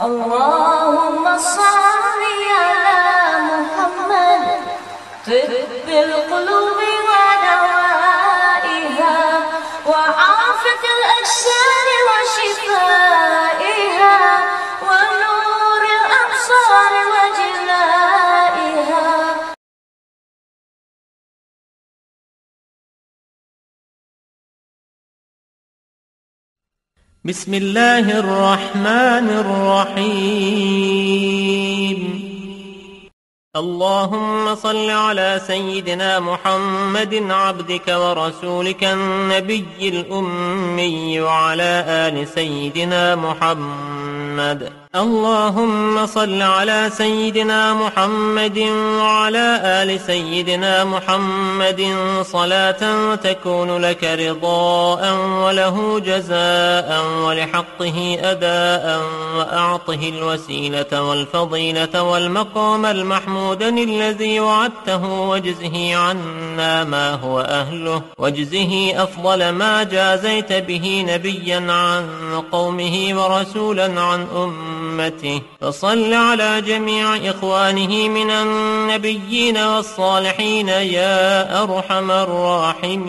اللهم صل على بسم الله الرحمن الرحيم اللهم صل على سيدنا محمد عبدك ورسولك النبي الأمي وعلى آل سيدنا محمد اللهم صل على سيدنا محمد وعلى آل سيدنا محمد صلاة تكون لك رضاء وله جزاء ولحقه أداء وأعطه الوسيلة والفضيلة والمقام المحمود الذي وعدته واجزه عنا ما هو أهله واجزه أفضل ما جازيت به نبيا عن قومه ورسولا عن أمة أمته فصل على جميع إخوانه من النبيين والصالحين يا أرحم الراحمين.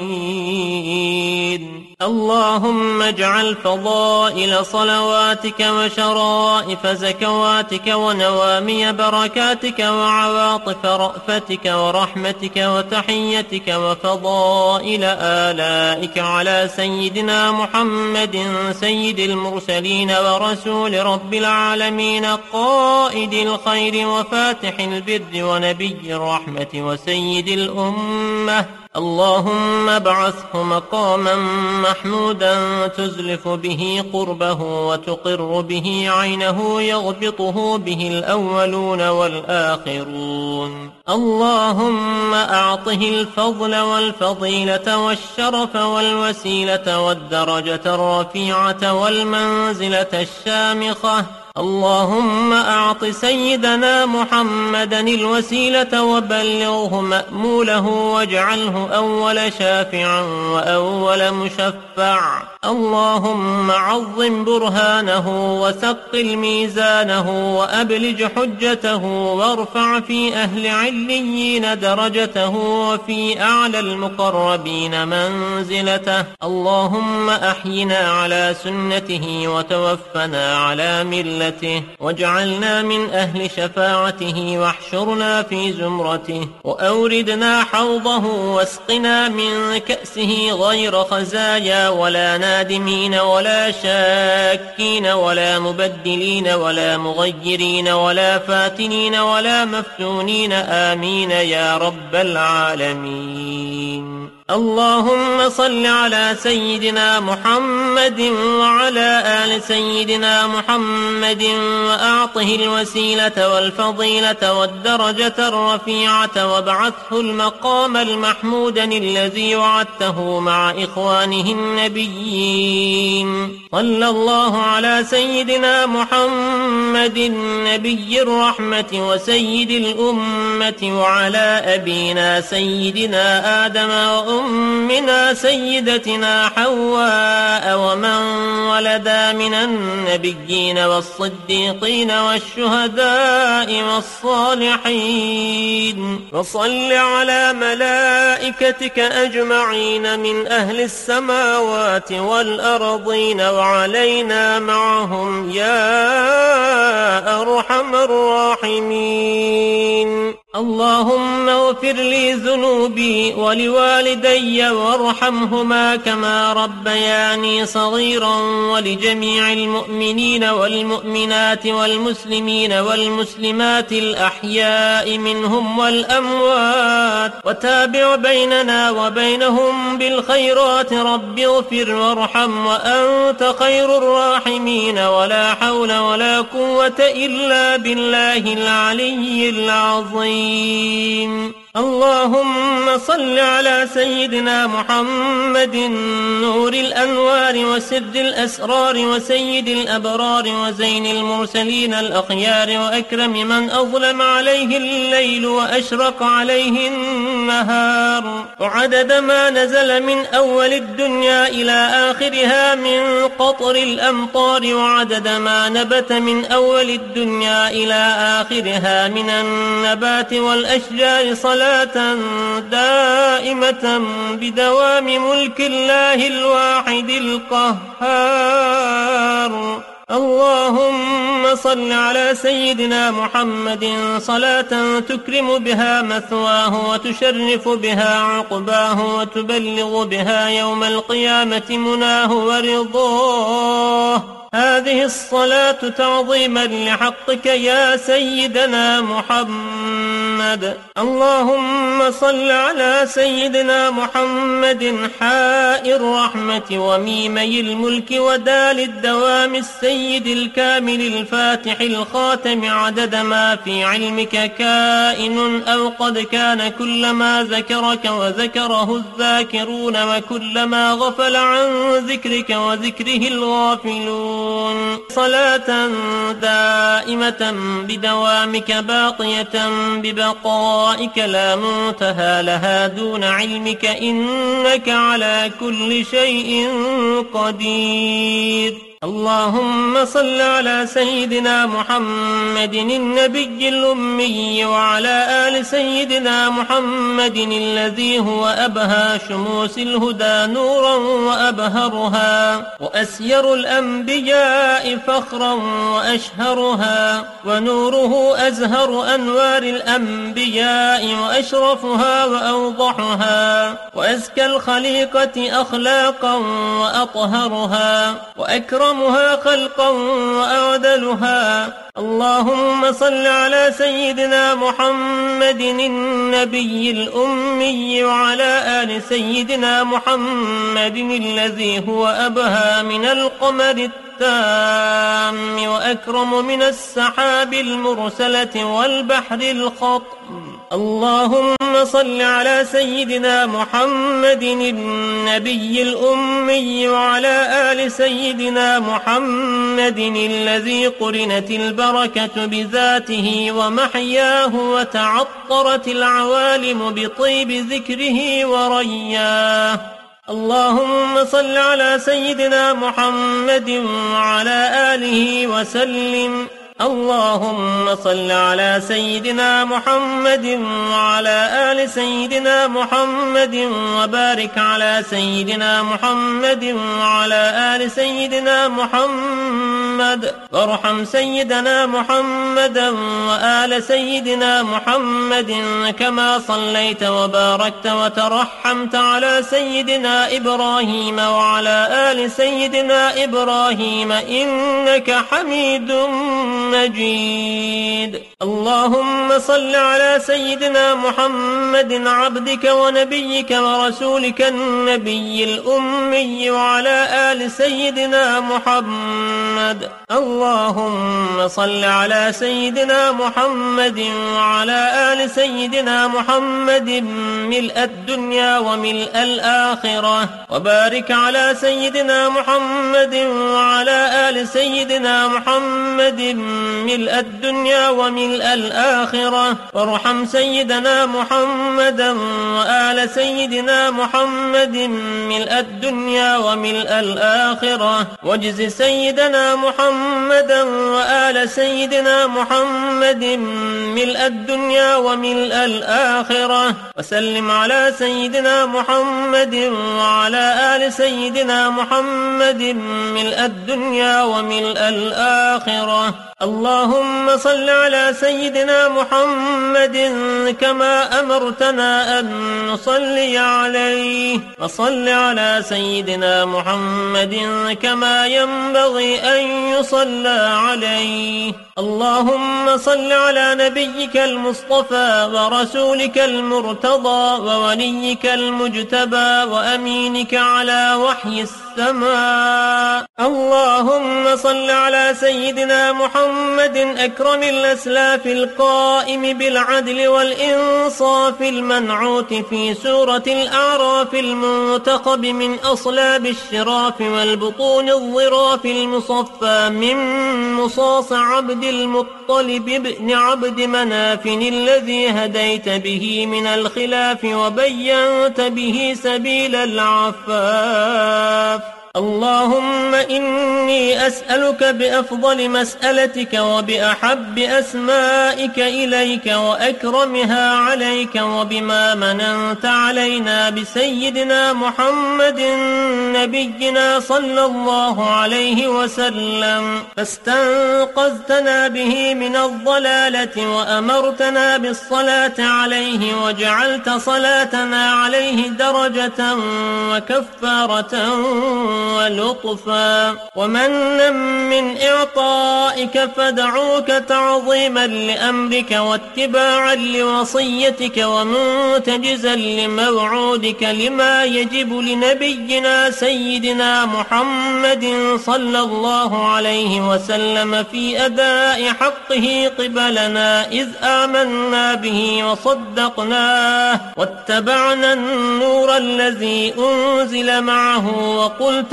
اللهم اجعل فضائل صلواتك وشرائف زكواتك ونوامي بركاتك وعواطف رأفتك ورحمتك وتحيتك وفضائل آلائك على سيدنا محمد سيد المرسلين ورسول رب العالمين قائد الخير وفاتح البر ونبي الرحمة وسيد الأمة. اللهم ابعثه مقاما محمودا تزلف به قربه وتقر به عينه يغبطه به الأولون والآخرون. اللهم أعطه الفضل والفضيلة والشرف والوسيلة والدرجة الرفيعة والمنزلة الشامخة اللهم أعط سيدنا محمدا الوسيلة وبلغه مأموله واجعله أول شافع وأول مشفع. اللهم عظم برهانه وثقل ميزانه وأبلج حجته وارفع في أهل عليين درجته وفي أعلى المقربين منزلته. اللهم أحينا على سنته وتوفنا على ملته. واجعلنا من أهل شفاعته واحشرنا في زمرته وأوردنا حوضه واسقنا من كأسه غير خزايا ولا نادمين ولا شاكين ولا مبدلين ولا مغيرين ولا فاتنين ولا مفتونين. آمين يا رب العالمين. اللهم صل على سيدنا محمد وعلى آل سيدنا محمد وأعطه الوسيلة والفضيلة والدرجة الرفيعة وابعثه المقام المحمود الذي وعدته مع إخوانه النبيين. صلى الله على سيدنا محمد نبي الرحمة وسيد الأمة وعلى أبينا سيدنا آدم وأمنا سيدتنا حواء ومن ولدا من النبيين والصديقين والشهداء والصالحين. وصل على ملائكتك أجمعين من أهل السماوات والأرضين وعلينا معهم يا أرحم الراحمين. اللهم اغفر لي ذنوبي ولوالدي وارحمهما كما ربياني صغيرا ولجميع المؤمنين والمؤمنات والمسلمين والمسلمات الأحياء منهم والأموات. وتابع بيننا وبينهم بالخيرات رب اغفر وارحم وأنت خير الراحمين. ولا حول ولا قوة إلا بالله العلي العظيم. الرحيم اللهم صل على سيدنا محمد نور الأنوار وسر الأسرار وسيد الأبرار وزين المرسلين الأخيار وأكرم من أظلم عليه الليل وأشرق عليه النهار وعدد ما نزل من أول الدنيا إلى آخرها من قطر الأمطار وعدد ما نبت من أول الدنيا إلى آخرها من النبات والأشجار صلاة صلاة دائمة بدوام ملك الله الواحد القهار. اللهم صل على سيدنا محمد صلاة تكرم بها مثواه وتشرف بها عقباه وتبلغ بها يوم القيامة مناه ورضاه. هذه الصلاة تعظيما لحقك يا سيدنا محمد. اللهم صل على سيدنا محمد حاء الرحمة وميمي الملك ودال الدوام السيد الكامل الفاتح الخاتم عدد ما في علمك كائن أو قد كان كلما ذكرك وذكره الذاكرون وكلما غفل عن ذكرك وذكره الغافلون. يعملون صلاة دائمة بدوامك باقية ببقائك لا منتهى لها دون علمك إنك على كل شيء قدير. اللهم صل على سيدنا محمد النبي الأمي وعلى آل سيدنا محمد الذي هو أبهى شموس الهدى نورا وأبهرها وأسير الأنبياء فخرا وأشهرها ونوره أزهر أنوار الأنبياء وأشرفها وأوضحها وأزكى الخليقة أخلاقا وأطهرها وأكرم أكرمها خلقا وأعدلها. اللهم صل على سيدنا محمد النبي الأمي وعلى آل سيدنا محمد الذي هو أبهى من القمر التام وأكرم من السحاب المرسلة والبحر الخطم اللهم صل على سيدنا محمد النبي الأمي وعلى آل سيدنا محمد الذي قرنت البركة بذاته ومحياه وتعطرت العوالم بطيب ذكره ورياه. اللهم صل على سيدنا محمد وعلى آله وسلم. اللهم صل على سيدنا محمد وعلى آل سيدنا محمد وبارك على سيدنا محمد وعلى آل سيدنا محمد وارحم سيدنا محمدا وآل سيدنا محمد كما صليت وباركت وترحمت على سيدنا إبراهيم وعلى آل سيدنا إبراهيم إنك حميد مجيد. اللهم صل على سيدنا محمد عبدك ونبيك ورسولك النبي الأمي وعلى آل سيدنا محمد. اللهم صل على سيدنا محمد وعلى آل سيدنا محمد ملء الدنيا وملء الآخرة. وبارك على سيدنا محمد وعلى آل سيدنا محمد ملء الدنيا وملء الآخرة. وارحم سيدنا محمدا وآل سيدنا محمد ملء الدنيا وملء الآخرة. واجز سيدنا محمدا وآل سيدنا محمد ملء الدنيا وملء الآخرة. وسلم على سيدنا محمد وعلى آل سيدنا محمد ملء الدنيا وملء الآخرة. اللهم صل على سيدنا محمد كما أمرتنا أن نصلي عليه. وصل على سيدنا محمد كما ينبغي أن يصلى عليه. اللهم صل على نبيك المصطفى ورسولك المرتضى ووليك المجتبى وأمينك على وحي السلام. السماء. اللهم صل على سيدنا محمد أكرم الأسلاف القائم بالعدل والإنصاف المنعوت في سورة الأعراف المنتخب من أصلاب الشراف والبطون الظراف المصفى من مصاص عبد المطلب ابن عبد مناف الذي هديت به من الخلاف وبينت به سبيل العفاف. اللهم إني أسألك بأفضل مسألتك وبأحب أسمائك إليك وأكرمها عليك وبما مننت علينا بسيدنا محمد نبينا صلى الله عليه وسلم. فاستنقذتنا به من الضلالة وأمرتنا بالصلاة عليه وجعلت صلاتنا عليه درجة وكفارة ولطفا. ومنا من إعطائك فدعوك تعظيما لأمرك واتباعا لوصيتك ومنتجزا لموعودك لما يجب لنبينا سيدنا محمد صلى الله عليه وسلم في أداء حقه قبلنا إذ آمنا به وصدقناه واتبعنا النور الذي أنزل معه وقلت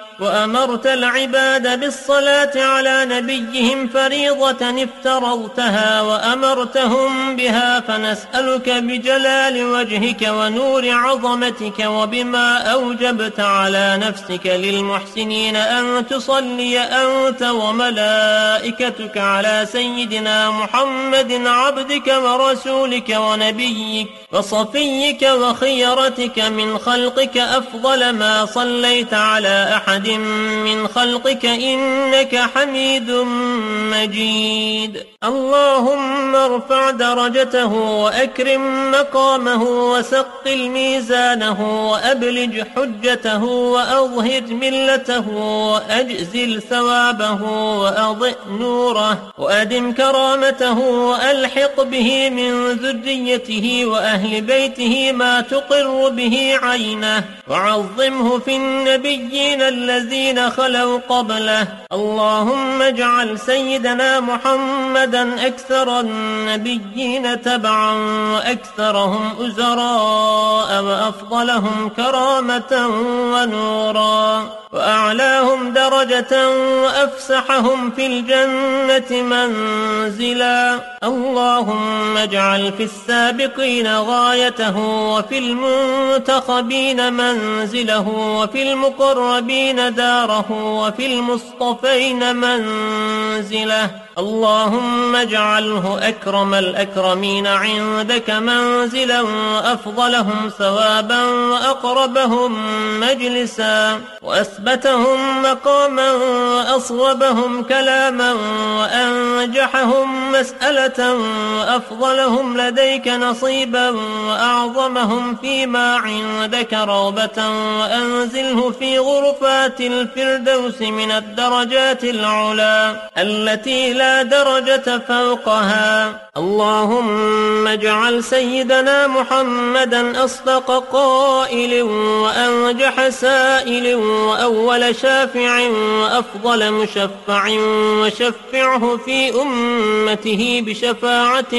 وأمرت العباد بالصلاة على نبيهم فريضة افترضتها وأمرتهم بها فنسألك بجلال وجهك ونور عظمتك وبما أوجبت على نفسك للمحسنين أن تصلي أنت وملائكتك على سيدنا محمد عبدك ورسولك ونبيك وصفيك وخيرتك من خلقك أفضل ما صليت على أحد من خلقك إنك حميد مجيد. اللهم ارفع درجته وأكرم مقامه وسقل ميزانه وأبلج حجته وأظهر ملته وأجزل ثوابه وأضئ نوره وأدم كرامته وألحق به من ذريته وأهل بيته ما تقر به عينه وعظمه في النبيين الذين خلوا قبله. اللهم اجعل سيدنا محمدا أكثر النبيين تبعا وأكثرهم أزراء وأفضلهم كرامة ونورا. وأعلاهم درجة وأفسحهم في الجنة منزلا. اللهم اجعل في السابقين غايته وفي المنتخبين منزله وفي المقربين داره وفي المصطفين منزله. اللهم اجعله أكرم الأكرمين عندك منزلا وأفضلهم ثوابا وأقربهم مجلسا وأثبتهم مقاما وأصوبهم كلاما وأنجحهم مسألة وأفضلهم لديك نصيبا وأعظمهم فيما عندك رغبة وأنزله في غرفات الفردوس من الدرجات العلا التي لا درجة فوقها. اللهم اجعل سيدنا محمدا أصدق قائل وأنجح سائل وأول شافع وأفضل مشفع وشفعه في أمته بشفاعة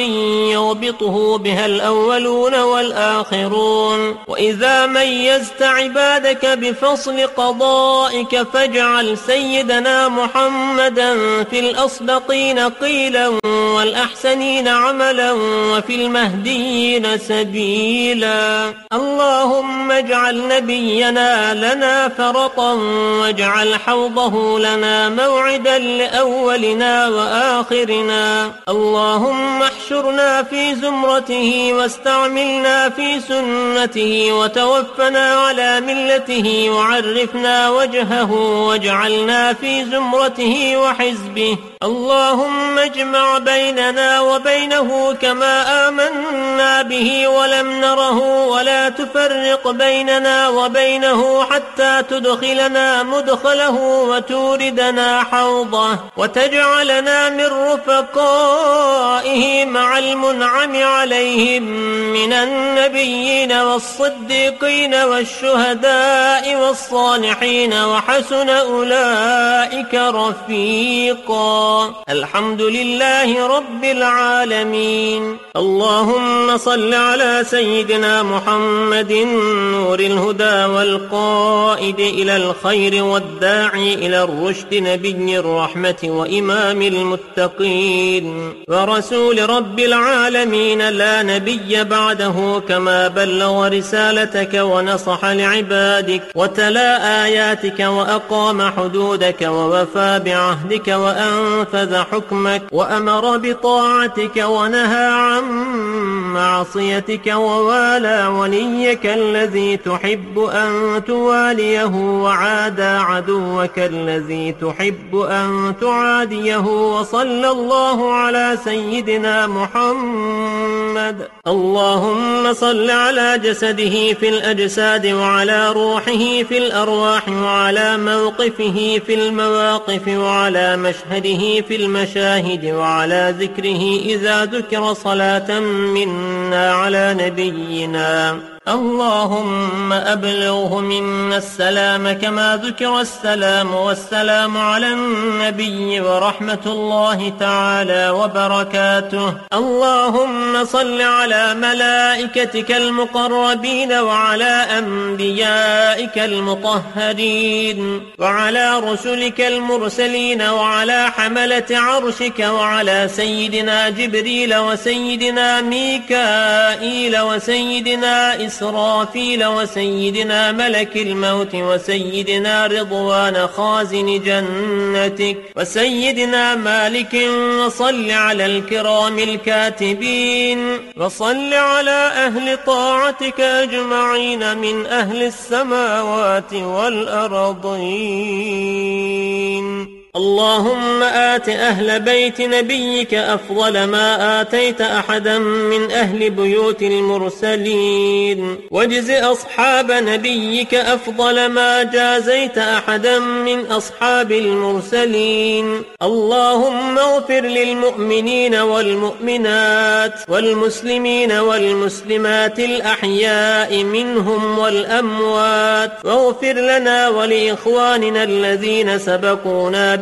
يربطه بها الأولون والآخرون. وإذا ميزت عبادك بفصل قضائك فاجعل سيدنا محمدا في الأصدقين قيلا والأحسنين عملا وفي المهديين سبيلا. اللهم اجعل نبينا لنا فرطا واجعل حوضه لنا موعدا لأولنا وآخرنا. اللهم احشر واحشرنا في زمرته واستعملنا في سنته وتوفنا على ملته وعرفنا وجهه واجعلنا في زمرته وحزبه. اللهم اجمع بيننا وبينه كما آمنا به ولم نره ولا تفرق بيننا وبينه حتى تدخلنا مدخله وتوردنا حوضه. وتجعلنا من رفقائه مع المنعم عليهم من النبيين والصديقين والشهداء والصالحين وحسن أولئك رفيقا. الحمد لله رب العالمين. اللهم صل على سيدنا محمد نور الهدى والقائد إلى الخير والداعي إلى الرشد نبي الرحمة وإمام المتقين ورسول رب العالمين لا نبي بعده كما بلغ رسالتك ونصح لعبادك وتلا آياتك وأقام حدودك ووفى بعهدك وأنفذ حكمك وأمر بطاعتك ونهى عن معصيتك ووالى وليك الذي تحب أن تواليه وعادى عدوك الذي تحب أن تعاديه وصلى الله على سيدنا محمد اللهم صل على جسده في الأجساد وعلى روحه في الأرواح وعلى موقفه في المواقف وعلى مشهده في المشاهد وعلى ذكره إذا ذكر صلاة منا على نبينا. اللهم أبلغه منا السلام كما ذكر السلام والسلام على النبي ورحمة الله تعالى وبركاته. اللهم صل على ملائكتك المقربين وعلى أنبيائك المطهرين وعلى رسلك المرسلين وعلى حملة عرشك وعلى سيدنا جبريل وسيدنا ميكائيل وسيدنا إسرافيل وسيدنا ملك الموت وسيدنا رضوان خازن جنتك وسيدنا مالك وصل على الكرام الكاتبين وصل على أهل طاعتك أجمعين من أهل السماوات والأرضين اللهم آت أهل بيت نبيك أفضل ما آتيت أحدا من أهل بيوت المرسلين. واجز أصحاب نبيك أفضل ما جازيت أحدا من أصحاب المرسلين. اللهم اغفر للمؤمنين والمؤمنات والمسلمين والمسلمات الأحياء منهم والأموات. واغفر لنا ولإخواننا الذين سبقونا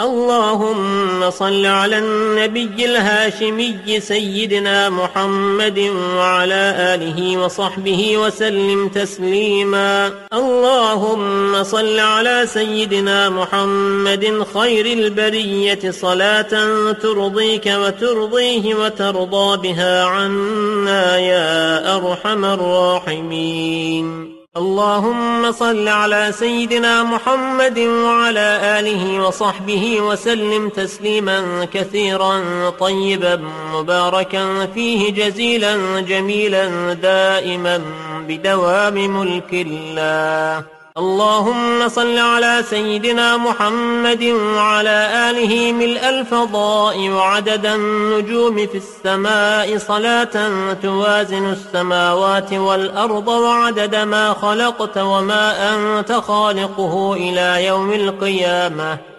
اللهم صل على النبي الهاشمي سيدنا محمد وعلى آله وصحبه وسلم تسليما. اللهم صل على سيدنا محمد خير البرية صلاة ترضيك وترضيه وترضى بها عنا يا أرحم الراحمين. اللهم صل على سيدنا محمد وعلى آله وصحبه وسلم تسليما كثيرا طيبا مباركا فيه جزيلا جميلا دائما بدوام ملك الله. اللهم صل على سيدنا محمد وعلى آله ملء الفضاء وعدد النجوم في السماء صلاة توازن السماوات والأرض وعدد ما خلقت وما أنت خالقه إلى يوم القيامة.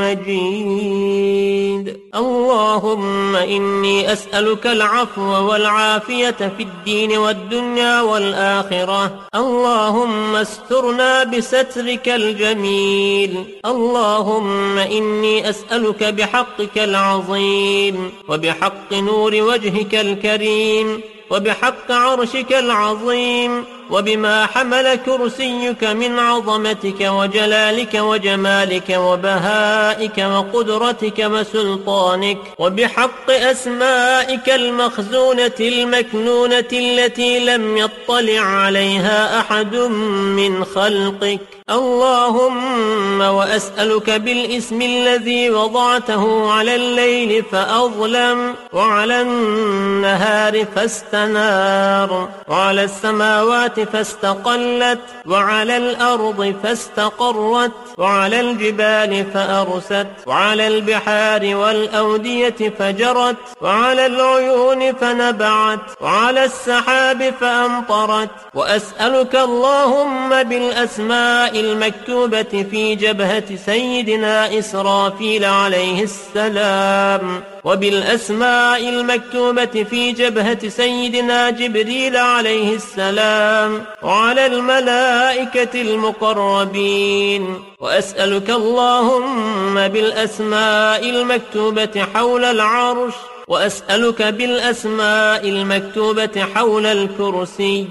مجيد. اللهم إني أسألك العفو والعافية في الدين والدنيا والآخرة. اللهم استرنا بسترك الجميل. اللهم إني أسألك بحقك العظيم وبحق نور وجهك الكريم. وبحق عرشك العظيم وبما حمل كرسيك من عظمتك وجلالك وجمالك وبهائك وقدرتك وسلطانك وبحق أسمائك المخزونة المكنونة التي لم يطلع عليها أحد من خلقك. اللهم وأسألك بالإسم الذي وضعته على الليل فأظلم وعلى النهار فاستنار وعلى السماوات فاستقلت وعلى الأرض فاستقرت وعلى الجبال فأرست وعلى البحار والأودية فجرت وعلى العيون فنبعت وعلى السحاب فأمطرت وأسألك اللهم بالأسماء المكتوبة في جبهة سيدنا إسرافيل عليه السلام. وبالأسماء المكتوبة في جبهة سيدنا جبريل عليه السلام. وعلى الملائكة المقربين. وأسألك اللهم بالأسماء المكتوبة حول العرش. وأسألك بالأسماء المكتوبة حول الكرسي.